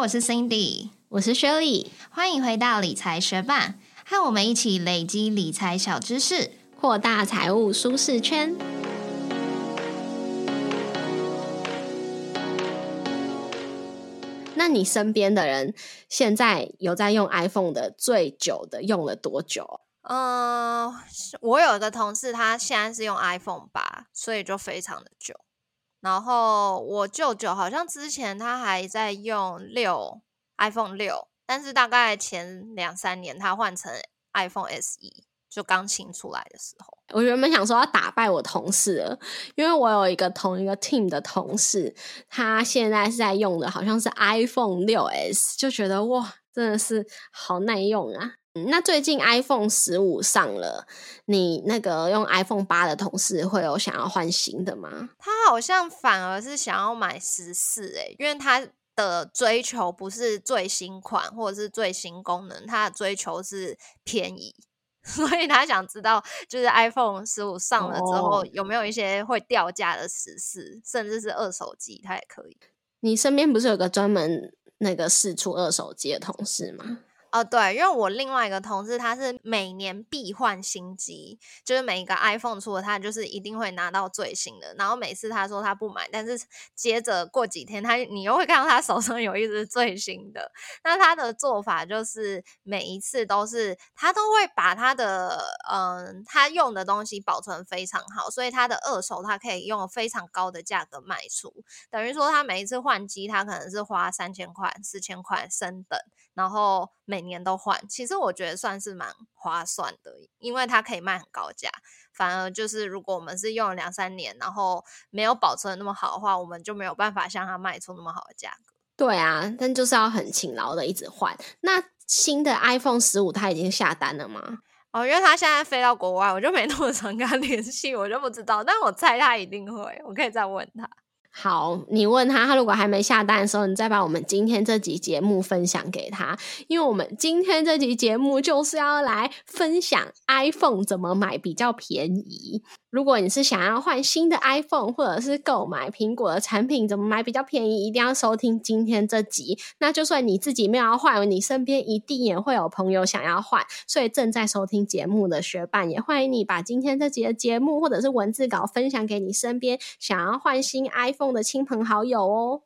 我是 Cindy，我是 Shirley，欢迎回到理财学霸，和我们一起累积理财小知识，扩大财务舒适圈。那你身边的人现在有在用 iPhone 的最久的用了多久？嗯，我有一个同事，他现在是用 iPhone 八，所以就非常的久。然后我舅舅好像之前他还在用六 iPhone 六，但是大概前两三年他换成 iPhone SE，就刚新出来的时候。我原本想说要打败我同事，因为我有一个同一个 team 的同事，他现在是在用的好像是 iPhone 六 S，就觉得哇，真的是好耐用啊。那最近 iPhone 十五上了，你那个用 iPhone 八的同事会有想要换新的吗？他好像反而是想要买十四诶，因为他的追求不是最新款或者是最新功能，他的追求是便宜，所以他想知道就是 iPhone 十五上了之后有没有一些会掉价的十四，甚至是二手机，他也可以。你身边不是有个专门那个试出二手机的同事吗？哦，对，因为我另外一个同事，他是每年必换新机，就是每一个 iPhone 出了，他就是一定会拿到最新的。然后每次他说他不买，但是接着过几天，他你又会看到他手上有一只最新的。那他的做法就是每一次都是他都会把他的嗯他用的东西保存非常好，所以他的二手他可以用非常高的价格卖出。等于说他每一次换机，他可能是花三千块、四千块升等，然后每每年都换，其实我觉得算是蛮划算的，因为它可以卖很高价。反而就是如果我们是用了两三年，然后没有保存那么好的话，我们就没有办法向它卖出那么好的价格。对啊，但就是要很勤劳的一直换。那新的 iPhone 十五它已经下单了吗？哦，因为他现在飞到国外，我就没那么常跟他联系，我就不知道。但我猜他一定会，我可以再问他。好，你问他，他如果还没下单的时候，你再把我们今天这集节目分享给他，因为我们今天这集节目就是要来分享 iPhone 怎么买比较便宜。如果你是想要换新的 iPhone，或者是购买苹果的产品，怎么买比较便宜？一定要收听今天这集。那就算你自己没有要换，你身边一定也会有朋友想要换。所以正在收听节目的学伴，也欢迎你把今天这集的节目或者是文字稿分享给你身边想要换新 iPhone 的亲朋好友哦。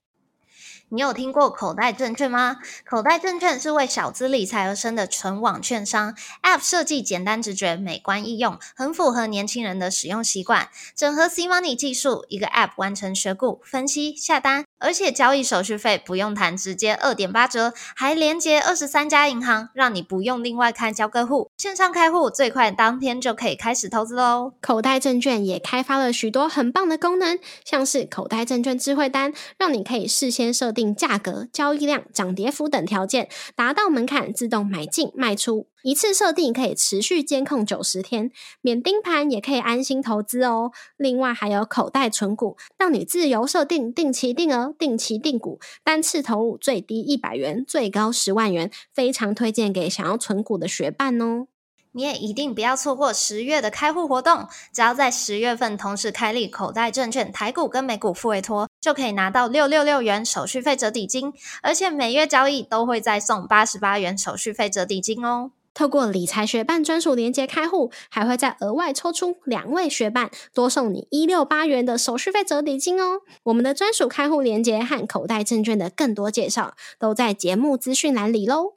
你有听过口袋证券吗？口袋证券是为小资理财而生的纯网券商，App 设计简单直觉、美观易用，很符合年轻人的使用习惯。整合 C Money 技术，一个 App 完成学股、分析、下单。而且交易手续费不用谈，直接二点八折，还连接二十三家银行，让你不用另外开交割户，线上开户最快当天就可以开始投资喽。口袋证券也开发了许多很棒的功能，像是口袋证券智慧单，让你可以事先设定价格、交易量、涨跌幅等条件，达到门槛自动买进卖出。一次设定可以持续监控九十天，免盯盘也可以安心投资哦。另外还有口袋存股，让你自由设定定期定额、定期定股，单次投入最低一百元，最高十万元，非常推荐给想要存股的学伴哦。你也一定不要错过十月的开户活动，只要在十月份同时开立口袋证券台股跟美股付委托，就可以拿到六六六元手续费折抵金，而且每月交易都会再送八十八元手续费折抵金哦。透过理财学办专属连接开户，还会再额外抽出两位学伴，多送你一六八元的手续费折抵金哦。我们的专属开户连接和口袋证券的更多介绍，都在节目资讯栏里喽。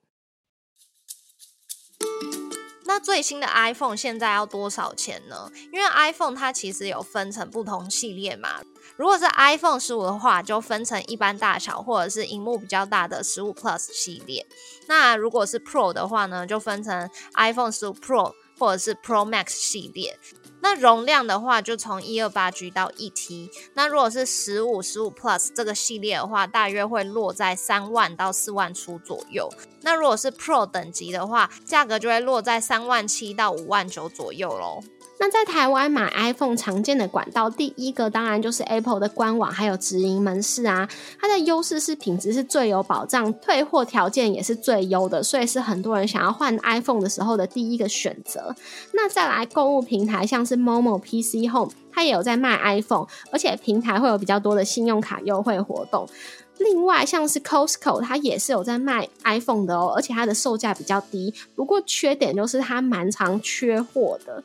那最新的 iPhone 现在要多少钱呢？因为 iPhone 它其实有分成不同系列嘛。如果是 iPhone 十五的话，就分成一般大小或者是荧幕比较大的十五 Plus 系列。那如果是 Pro 的话呢，就分成 iPhone 十五 Pro 或者是 Pro Max 系列。那容量的话，就从一二八 G 到一 T。那如果是十五、十五 Plus 这个系列的话，大约会落在三万到四万出左右。那如果是 Pro 等级的话，价格就会落在三万七到五万九左右喽。那在台湾买 iPhone 常见的管道，第一个当然就是 Apple 的官网，还有直营门市啊。它的优势是品质是最有保障，退货条件也是最优的，所以是很多人想要换 iPhone 的时候的第一个选择。那再来购物平台，像是 Momo PC Home，它也有在卖 iPhone，而且平台会有比较多的信用卡优惠活动。另外，像是 Costco，它也是有在卖 iPhone 的哦，而且它的售价比较低。不过缺点就是它蛮常缺货的。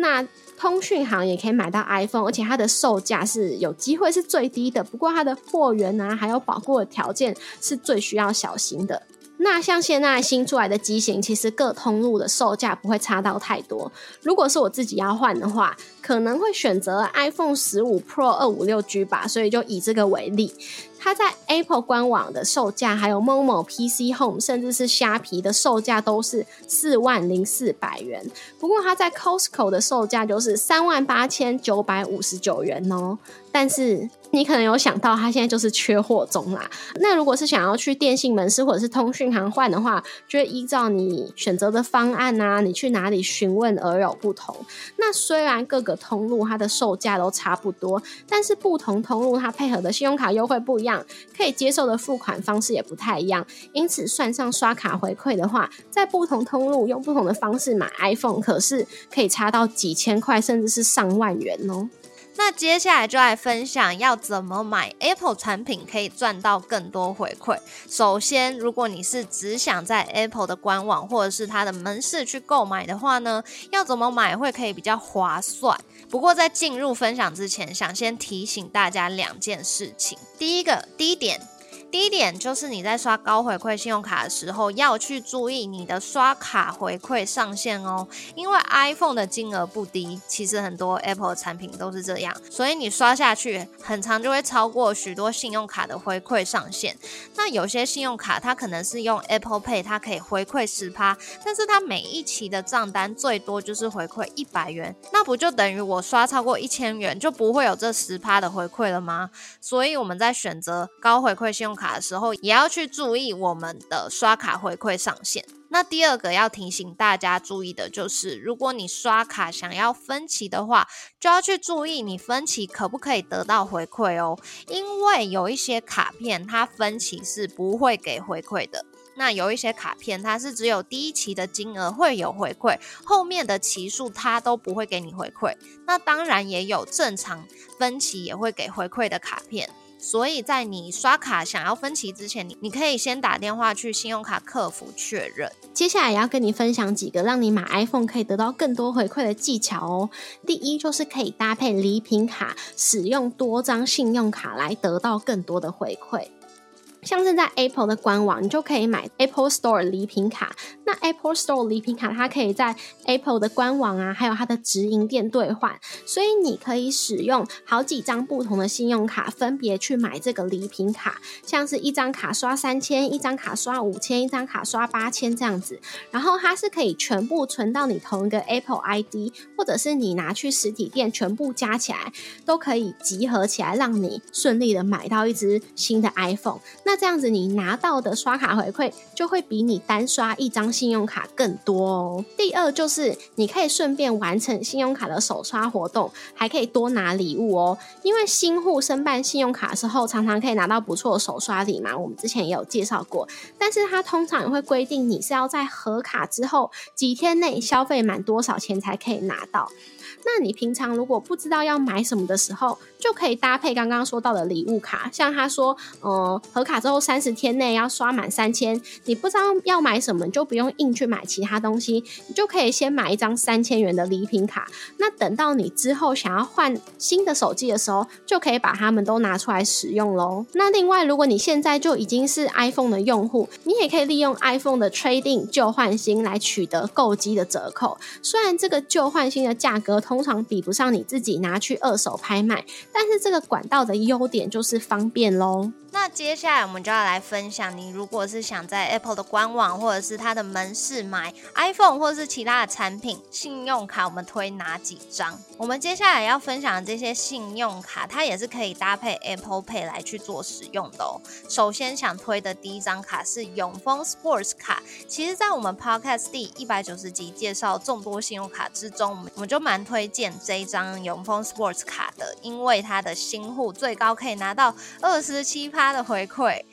那通讯行也可以买到 iPhone，而且它的售价是有机会是最低的。不过它的货源啊，还有保护的条件是最需要小心的。那像现在新出来的机型，其实各通路的售价不会差到太多。如果是我自己要换的话，可能会选择 iPhone 十五 Pro 二五六 G 吧。所以就以这个为例。它在 Apple 官网的售价，还有 Momo PC Home，甚至是虾皮的售价都是四万零四百元。不过它在 Costco 的售价就是三万八千九百五十九元哦。但是你可能有想到，它现在就是缺货中啦。那如果是想要去电信门市或者是通讯行换的话，就会依照你选择的方案啊，你去哪里询问而有不同。那虽然各个通路它的售价都差不多，但是不同通路它配合的信用卡优惠不一样，可以接受的付款方式也不太一样。因此，算上刷卡回馈的话，在不同通路用不同的方式买 iPhone，可是可以差到几千块，甚至是上万元哦。那接下来就来分享要怎么买 Apple 产品可以赚到更多回馈。首先，如果你是只想在 Apple 的官网或者是它的门市去购买的话呢，要怎么买会可以比较划算？不过在进入分享之前，想先提醒大家两件事情。第一个，第一点。第一点就是你在刷高回馈信用卡的时候，要去注意你的刷卡回馈上限哦。因为 iPhone 的金额不低，其实很多 Apple 产品都是这样，所以你刷下去，很长就会超过许多信用卡的回馈上限。那有些信用卡它可能是用 Apple Pay，它可以回馈十趴，但是它每一期的账单最多就是回馈一百元，那不就等于我刷超过一千元就不会有这十趴的回馈了吗？所以我们在选择高回馈信用卡卡。的时候也要去注意我们的刷卡回馈上限。那第二个要提醒大家注意的就是，如果你刷卡想要分期的话，就要去注意你分期可不可以得到回馈哦。因为有一些卡片它分期是不会给回馈的，那有一些卡片它是只有第一期的金额会有回馈，后面的期数它都不会给你回馈。那当然也有正常分期也会给回馈的卡片。所以在你刷卡想要分期之前，你你可以先打电话去信用卡客服确认。接下来要跟你分享几个让你买 iPhone 可以得到更多回馈的技巧哦。第一就是可以搭配礼品卡，使用多张信用卡来得到更多的回馈。像是在 Apple 的官网，你就可以买 Apple Store 礼品卡。那 Apple Store 礼品卡，它可以在 Apple 的官网啊，还有它的直营店兑换。所以你可以使用好几张不同的信用卡，分别去买这个礼品卡。像是一张卡刷三千，一张卡刷五千，一张卡刷八千这样子。然后它是可以全部存到你同一个 Apple ID，或者是你拿去实体店全部加起来，都可以集合起来，让你顺利的买到一只新的 iPhone。那那这样子，你拿到的刷卡回馈就会比你单刷一张信用卡更多哦。第二就是你可以顺便完成信用卡的首刷活动，还可以多拿礼物哦。因为新户申办信用卡的时候，常常可以拿到不错的首刷礼嘛。我们之前也有介绍过，但是它通常也会规定你是要在核卡之后几天内消费满多少钱才可以拿到。那你平常如果不知道要买什么的时候，就可以搭配刚刚说到的礼物卡，像他说，呃，合卡之后三十天内要刷满三千，你不知道要买什么，就不用硬去买其他东西，你就可以先买一张三千元的礼品卡。那等到你之后想要换新的手机的时候，就可以把它们都拿出来使用喽。那另外，如果你现在就已经是 iPhone 的用户，你也可以利用 iPhone 的 Trading 旧换新来取得购机的折扣。虽然这个旧换新的价格通常比不上你自己拿去二手拍卖。但是这个管道的优点就是方便喽。接下来我们就要来分享，你如果是想在 Apple 的官网或者是它的门市买 iPhone 或是其他的产品，信用卡我们推哪几张？我们接下来要分享的这些信用卡，它也是可以搭配 Apple Pay 来去做使用的哦。首先想推的第一张卡是永丰 Sports 卡，其实在我们 Podcast 第一百九十集介绍众多信用卡之中，我们我们就蛮推荐这一张永丰 Sports 卡的，因为它的新户最高可以拿到二十七趴的回馈。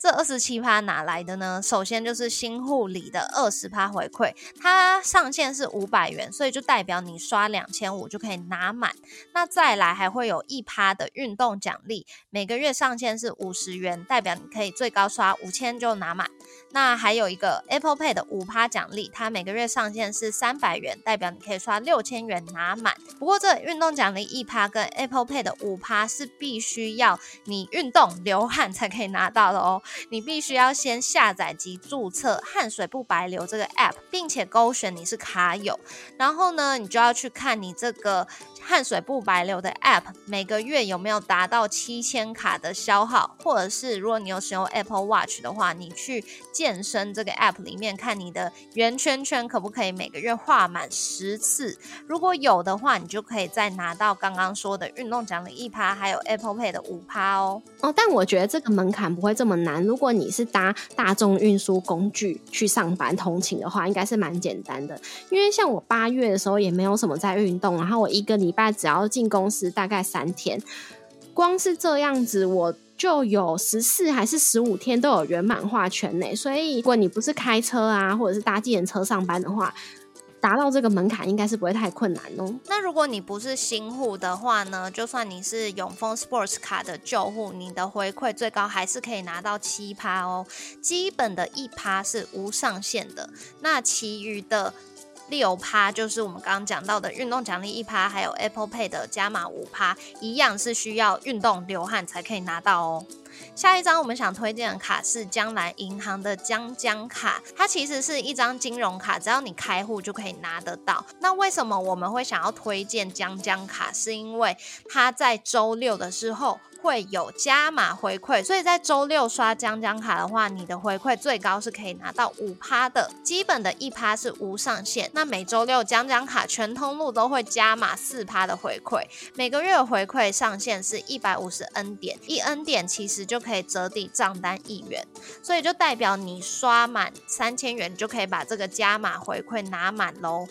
这二十七趴哪来的呢？首先就是新护理的二十趴回馈，它上限是五百元，所以就代表你刷两千五就可以拿满。那再来还会有一趴的运动奖励，每个月上限是五十元，代表你可以最高刷五千就拿满。那还有一个 Apple Pay 的五趴奖励，它每个月上限是三百元，代表你可以刷六千元拿满。不过这运动奖励一趴跟 Apple Pay 的五趴是必须要你运动流汗才可以拿到的哦。你必须要先下载及注册汗水不白流这个 app，并且勾选你是卡友，然后呢，你就要去看你这个汗水不白流的 app 每个月有没有达到七千卡的消耗，或者是如果你有使用 Apple Watch 的话，你去健身这个 app 里面看你的圆圈圈可不可以每个月画满十次，如果有的话，你就可以再拿到刚刚说的运动奖励一趴，还有 Apple Pay 的五趴哦。哦，但我觉得这个门槛不会这么难，如果你是搭大众运输工具去上班通勤的话，应该是蛮简单的。因为像我八月的时候也没有什么在运动，然后我一个礼礼拜只要进公司大概三天，光是这样子我就有十四还是十五天都有圆满化圈呢。所以如果你不是开车啊，或者是搭计程车上班的话，达到这个门槛应该是不会太困难哦。那如果你不是新户的话呢？就算你是永丰 Sports 卡的旧户，你的回馈最高还是可以拿到七趴哦。基本的一趴是无上限的，那其余的六趴就是我们刚刚讲到的运动奖励一趴，还有 Apple Pay 的加码五趴，一样是需要运动流汗才可以拿到哦。下一张我们想推荐的卡是江南银行的江江卡，它其实是一张金融卡，只要你开户就可以拿得到。那为什么我们会想要推荐江江卡？是因为它在周六的时候。会有加码回馈，所以在周六刷江江卡的话，你的回馈最高是可以拿到五趴的，基本的一趴是无上限。那每周六江江卡全通路都会加码四趴的回馈，每个月回馈上限是一百五十 N 点，一 N 点其实就可以折抵账单一元，所以就代表你刷满三千元就可以把这个加码回馈拿满喽。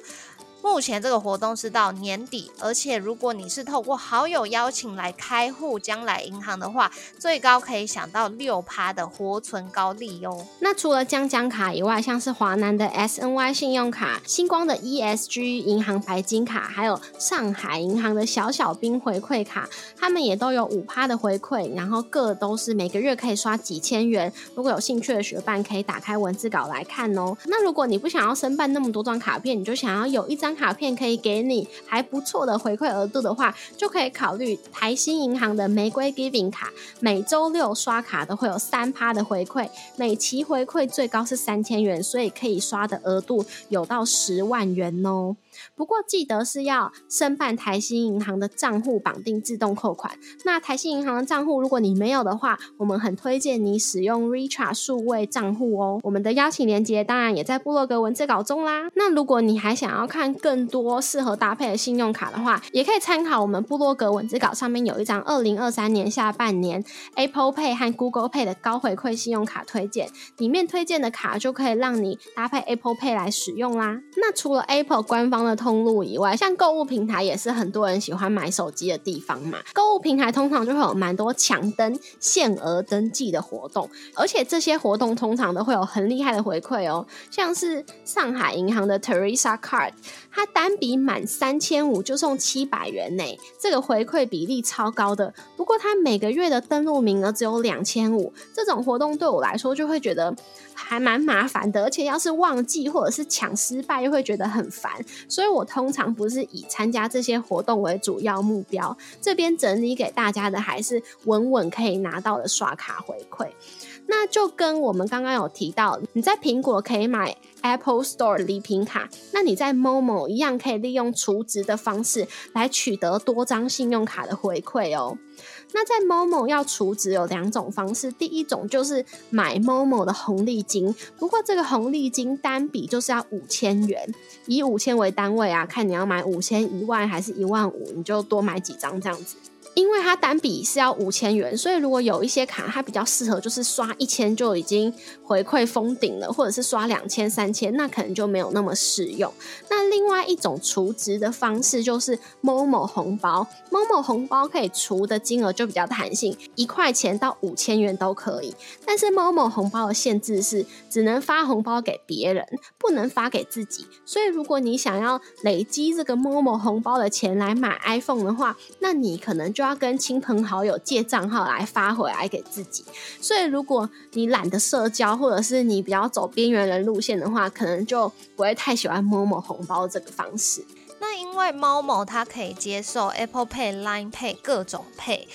目前这个活动是到年底，而且如果你是透过好友邀请来开户将来银行的话，最高可以享到六趴的活存高利哟。那除了江江卡以外，像是华南的 SNY 信用卡、星光的 ESG 银行白金卡，还有上海银行的小小兵回馈卡，他们也都有五趴的回馈，然后各都是每个月可以刷几千元。如果有兴趣的学伴，可以打开文字稿来看哦。那如果你不想要申办那么多张卡片，你就想要有一张。卡片可以给你还不错的回馈额度的话，就可以考虑台新银行的玫瑰 Giving 卡，每周六刷卡都会有三趴的回馈，每期回馈最高是三千元，所以可以刷的额度有到十万元哦。不过记得是要申办台新银行的账户绑定自动扣款。那台新银行的账户如果你没有的话，我们很推荐你使用 Richard 数位账户哦。我们的邀请链接当然也在部落格文字稿中啦。那如果你还想要看更多适合搭配的信用卡的话，也可以参考我们部落格文字稿上面有一张二零二三年下半年 Apple Pay 和 Google Pay 的高回馈信用卡推荐，里面推荐的卡就可以让你搭配 Apple Pay 来使用啦。那除了 Apple 官方的通路以外，像购物平台也是很多人喜欢买手机的地方嘛。购物平台通常就会有蛮多抢登、限额登记的活动，而且这些活动通常都会有很厉害的回馈哦。像是上海银行的 Teresa Card，它单笔满三千五就送七百元呢，这个回馈比例超高的。不过它每个月的登录名额只有两千五，这种活动对我来说就会觉得还蛮麻烦的，而且要是忘记或者是抢失败，又会觉得很烦。所以我通常不是以参加这些活动为主要目标，这边整理给大家的还是稳稳可以拿到的刷卡回馈。那就跟我们刚刚有提到，你在苹果可以买 Apple Store 礼品卡，那你在 Momo 一样可以利用储值的方式来取得多张信用卡的回馈哦。那在 Momo 要储值有两种方式，第一种就是买 Momo 的红利金，不过这个红利金单笔就是要五千元，以五千为单位啊，看你要买五千、一万还是一万五，你就多买几张这样子。因为它单笔是要五千元，所以如果有一些卡它比较适合，就是刷一千就已经回馈封顶了，或者是刷两千、三千，那可能就没有那么适用。那另外一种储值的方式就是某某红包，某某红包可以除的金额就比较弹性，一块钱到五千元都可以。但是某某红包的限制是只能发红包给别人，不能发给自己。所以如果你想要累积这个某某红包的钱来买 iPhone 的话，那你可能就要跟亲朋好友借账号来发回来给自己，所以如果你懒得社交，或者是你比较走边缘人路线的话，可能就不会太喜欢摸摸红包这个方式。那因为猫某它可以接受 Apple Pay、Line Pay 各种 Pay。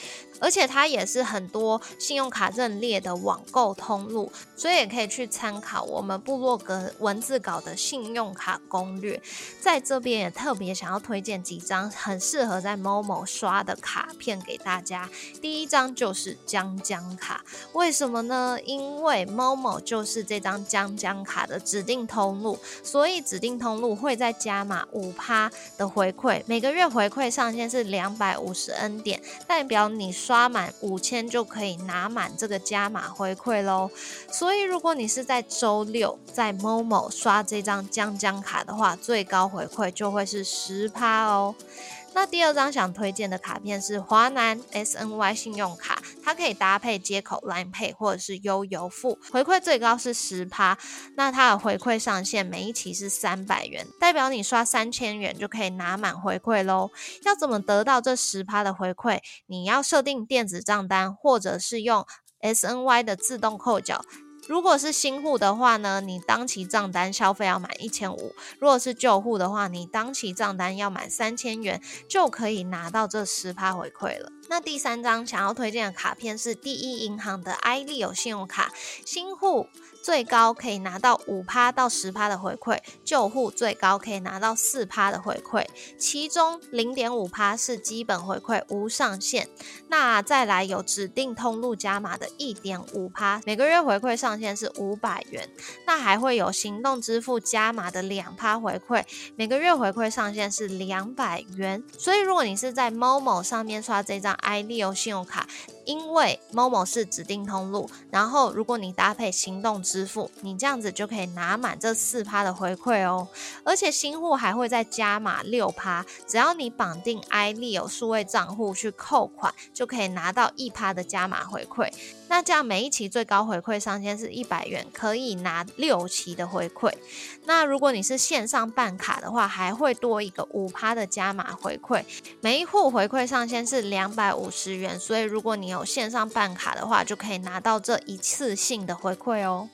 而且它也是很多信用卡认列的网购通路，所以也可以去参考我们部落格文字稿的信用卡攻略。在这边也特别想要推荐几张很适合在 Momo 刷的卡片给大家。第一张就是江江卡，为什么呢？因为 Momo 就是这张江江卡的指定通路，所以指定通路会在加码五趴的回馈，每个月回馈上限是两百五十 N 点，代表你刷。刷满五千就可以拿满这个加码回馈喽，所以如果你是在周六在 Momo 刷这张将将卡的话，最高回馈就会是十趴哦。那第二张想推荐的卡片是华南 SNY 信用卡，它可以搭配接口 Line Pay 或者是悠游付，回馈最高是十趴。那它的回馈上限每一期是三百元，代表你刷三千元就可以拿满回馈喽。要怎么得到这十趴的回馈？你要设定电子账单，或者是用 SNY 的自动扣缴。如果是新户的话呢，你当期账单消费要满一千五；如果是旧户的话，你当期账单要满三千元，就可以拿到这十趴回馈了。那第三张想要推荐的卡片是第一银行的 i 利有信用卡，新户。最高可以拿到五趴到十趴的回馈，旧户最高可以拿到四趴的回馈，其中零点五趴是基本回馈，无上限。那再来有指定通路加码的一点五趴，每个月回馈上限是五百元。那还会有行动支付加码的两趴回馈，每个月回馈上限是两百元。所以如果你是在 Momo 上面刷这张 i 利欧信用卡。因为 Momo 是指定通路，然后如果你搭配行动支支付，你这样子就可以拿满这四趴的回馈哦。而且新户还会再加码六趴，只要你绑定 i 利有数位账户去扣款，就可以拿到一趴的加码回馈。那这样每一期最高回馈上限是一百元，可以拿六期的回馈。那如果你是线上办卡的话，还会多一个五趴的加码回馈。每一户回馈上限是两百五十元，所以如果你有线上办卡的话，就可以拿到这一次性的回馈哦。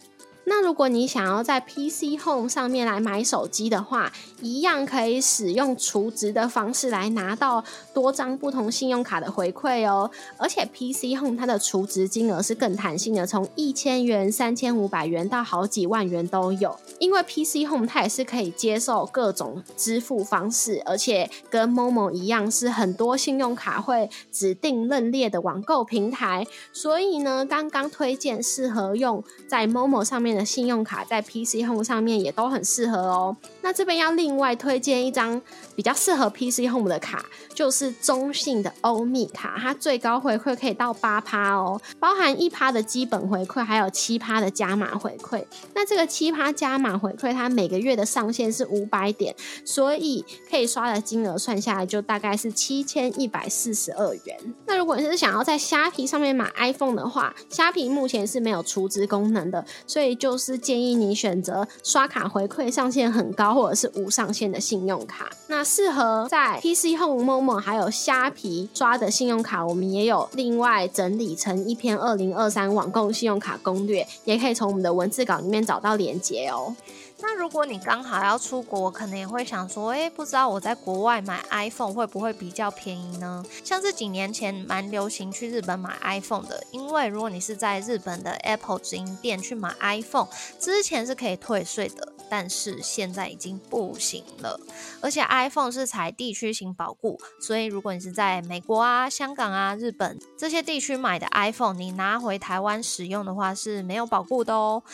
那如果你想要在 PC Home 上面来买手机的话，一样可以使用储值的方式来拿到多张不同信用卡的回馈哦。而且 PC Home 它的储值金额是更弹性的，从一千元、三千五百元到好几万元都有。因为 PC Home 它也是可以接受各种支付方式，而且跟 Momo 一样是很多信用卡会指定认列的网购平台，所以呢，刚刚推荐适合用在 Momo 上面。的信用卡在 PC Home 上面也都很适合哦。那这边要另外推荐一张比较适合 PC Home 的卡，就是中信的欧米卡，它最高回馈可以到八趴哦，包含一趴的基本回馈，还有七趴的加码回馈。那这个七趴加码回馈，它每个月的上限是五百点，所以可以刷的金额算下来就大概是七千一百四十二元。那如果你是想要在虾皮上面买 iPhone 的话，虾皮目前是没有储值功能的，所以就。就是建议你选择刷卡回馈上限很高或者是无上限的信用卡。那适合在 PC Home、Momo 还有虾皮刷的信用卡，我们也有另外整理成一篇二零二三网购信用卡攻略，也可以从我们的文字稿里面找到链接哦。那如果你刚好要出国，可能也会想说，哎，不知道我在国外买 iPhone 会不会比较便宜呢？像是几年前蛮流行去日本买 iPhone 的，因为如果你是在日本的 Apple 直营店去买 iPhone，之前是可以退税的，但是现在已经不行了。而且 iPhone 是采地区型保固，所以如果你是在美国啊、香港啊、日本这些地区买的 iPhone，你拿回台湾使用的话是没有保固的哦。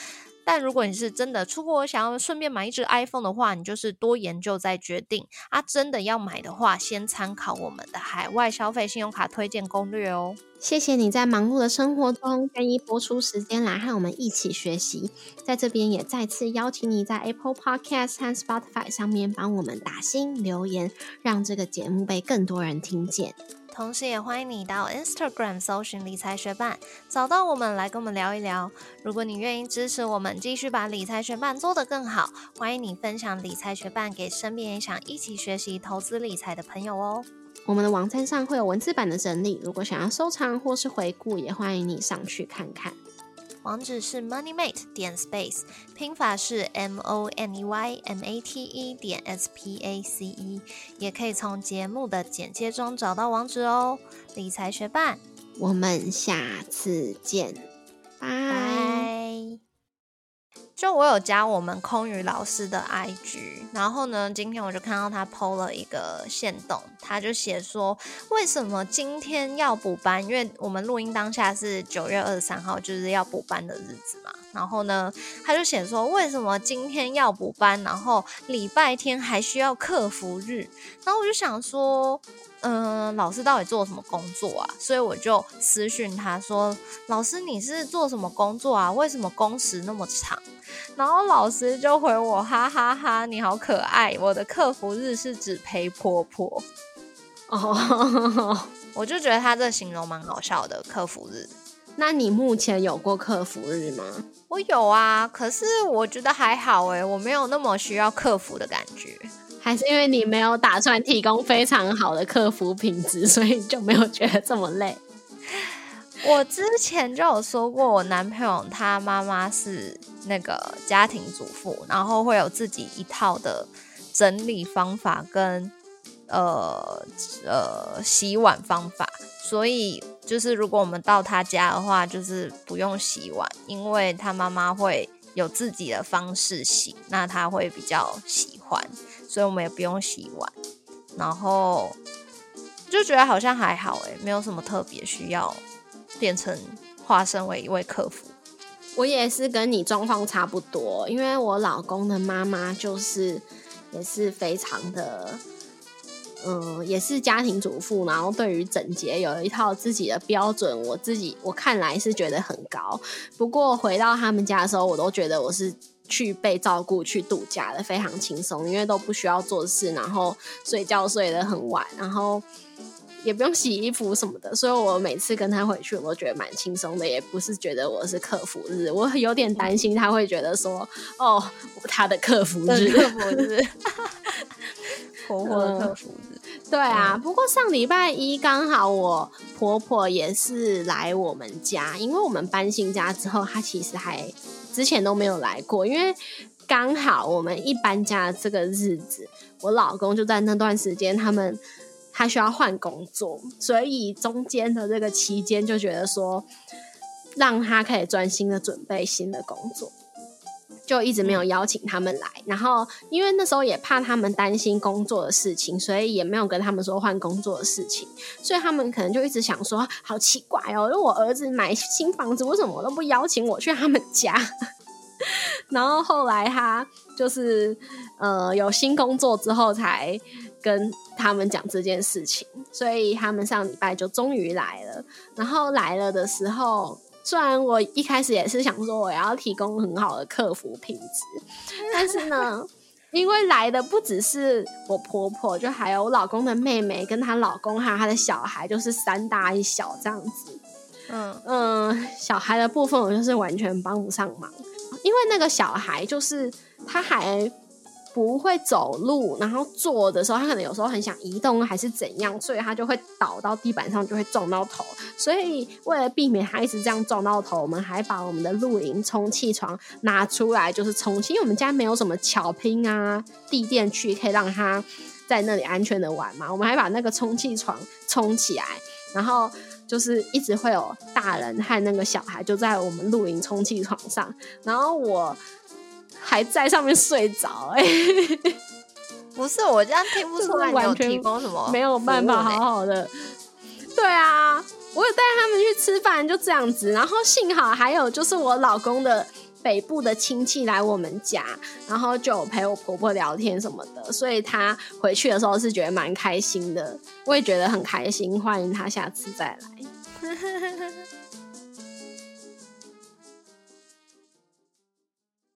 但如果你是真的出国想要顺便买一只 iPhone 的话，你就是多研究再决定啊。真的要买的话，先参考我们的海外消费信用卡推荐攻略哦。谢谢你在忙碌的生活中愿意播出时间来和我们一起学习，在这边也再次邀请你在 Apple Podcast 和 Spotify 上面帮我们打新留言，让这个节目被更多人听见。同时，也欢迎你到 Instagram 搜寻理财学伴，找到我们来跟我们聊一聊。如果你愿意支持我们，继续把理财学伴做得更好，欢迎你分享理财学伴给身边也想一起学习投资理财的朋友哦。我们的网站上会有文字版的整理，如果想要收藏或是回顾，也欢迎你上去看看。网址是 moneymate 点 space，拼法是 m o n e y m a t e 点 s p a c e，也可以从节目的简介中找到网址哦。理财学伴，我们下次见，拜。就我有加我们空余老师的 IG，然后呢，今天我就看到他 PO 了一个线动，他就写说为什么今天要补班？因为我们录音当下是九月二十三号，就是要补班的日子嘛。然后呢，他就写说为什么今天要补班？然后礼拜天还需要客服日。然后我就想说。嗯，老师到底做什么工作啊？所以我就私讯他说：“老师，你是做什么工作啊？为什么工时那么长？”然后老师就回我：“哈哈哈，你好可爱！我的客服日是指陪婆婆。”哦，我就觉得他这形容蛮好笑的。客服日，那你目前有过客服日吗？我有啊，可是我觉得还好诶，我没有那么需要客服的感觉。还是因为你没有打算提供非常好的客服品质，所以就没有觉得这么累。我之前就有说过，我男朋友他妈妈是那个家庭主妇，然后会有自己一套的整理方法跟呃呃洗碗方法，所以就是如果我们到他家的话，就是不用洗碗，因为他妈妈会有自己的方式洗，那他会比较喜欢。所以我们也不用洗碗，然后就觉得好像还好哎，没有什么特别需要变成化身为一位客服。我也是跟你状况差不多，因为我老公的妈妈就是也是非常的，嗯，也是家庭主妇，然后对于整洁有一套自己的标准。我自己我看来是觉得很高，不过回到他们家的时候，我都觉得我是。去被照顾、去度假的非常轻松，因为都不需要做事，然后睡觉睡得很晚，然后也不用洗衣服什么的，所以我每次跟他回去，我都觉得蛮轻松的，也不是觉得我是客服日，我有点担心他会觉得说，哦，他的客服日，客 服日，婆婆的客服日，对啊。不过上礼拜一刚好我婆婆也是来我们家，因为我们搬新家之后，她其实还。之前都没有来过，因为刚好我们一搬家这个日子，我老公就在那段时间，他们他需要换工作，所以中间的这个期间就觉得说，让他可以专心的准备新的工作，就一直没有邀请他们来。然后因为那时候也怕他们担心工作的事情，所以也没有跟他们说换工作的事情，所以他们可能就一直想说，好奇怪哦，因为我儿子买新房子，为什么都不邀请我去他们家？然后后来他就是呃有新工作之后才跟他们讲这件事情，所以他们上礼拜就终于来了。然后来了的时候，虽然我一开始也是想说我要提供很好的客服品质，但是呢，因为来的不只是我婆婆，就还有我老公的妹妹跟她老公还有她的小孩，就是三大一小这样子。嗯嗯，小孩的部分我就是完全帮不上忙。因为那个小孩就是他还不会走路，然后坐的时候他可能有时候很想移动还是怎样，所以他就会倒到地板上，就会撞到头。所以为了避免他一直这样撞到头，我们还把我们的露营充气床拿出来，就是充气。因为我们家没有什么巧拼啊、地垫去可以让他在那里安全的玩嘛，我们还把那个充气床充起来，然后。就是一直会有大人和那个小孩就在我们露营充气床上，然后我还在上面睡着。哎，不是我这样听不出来你有提供什么，没有办法好好的。对啊，我有带他们去吃饭，就这样子。然后幸好还有就是我老公的北部的亲戚来我们家，然后就陪我婆婆聊天什么的，所以她回去的时候是觉得蛮开心的，我也觉得很开心，欢迎她下次再来。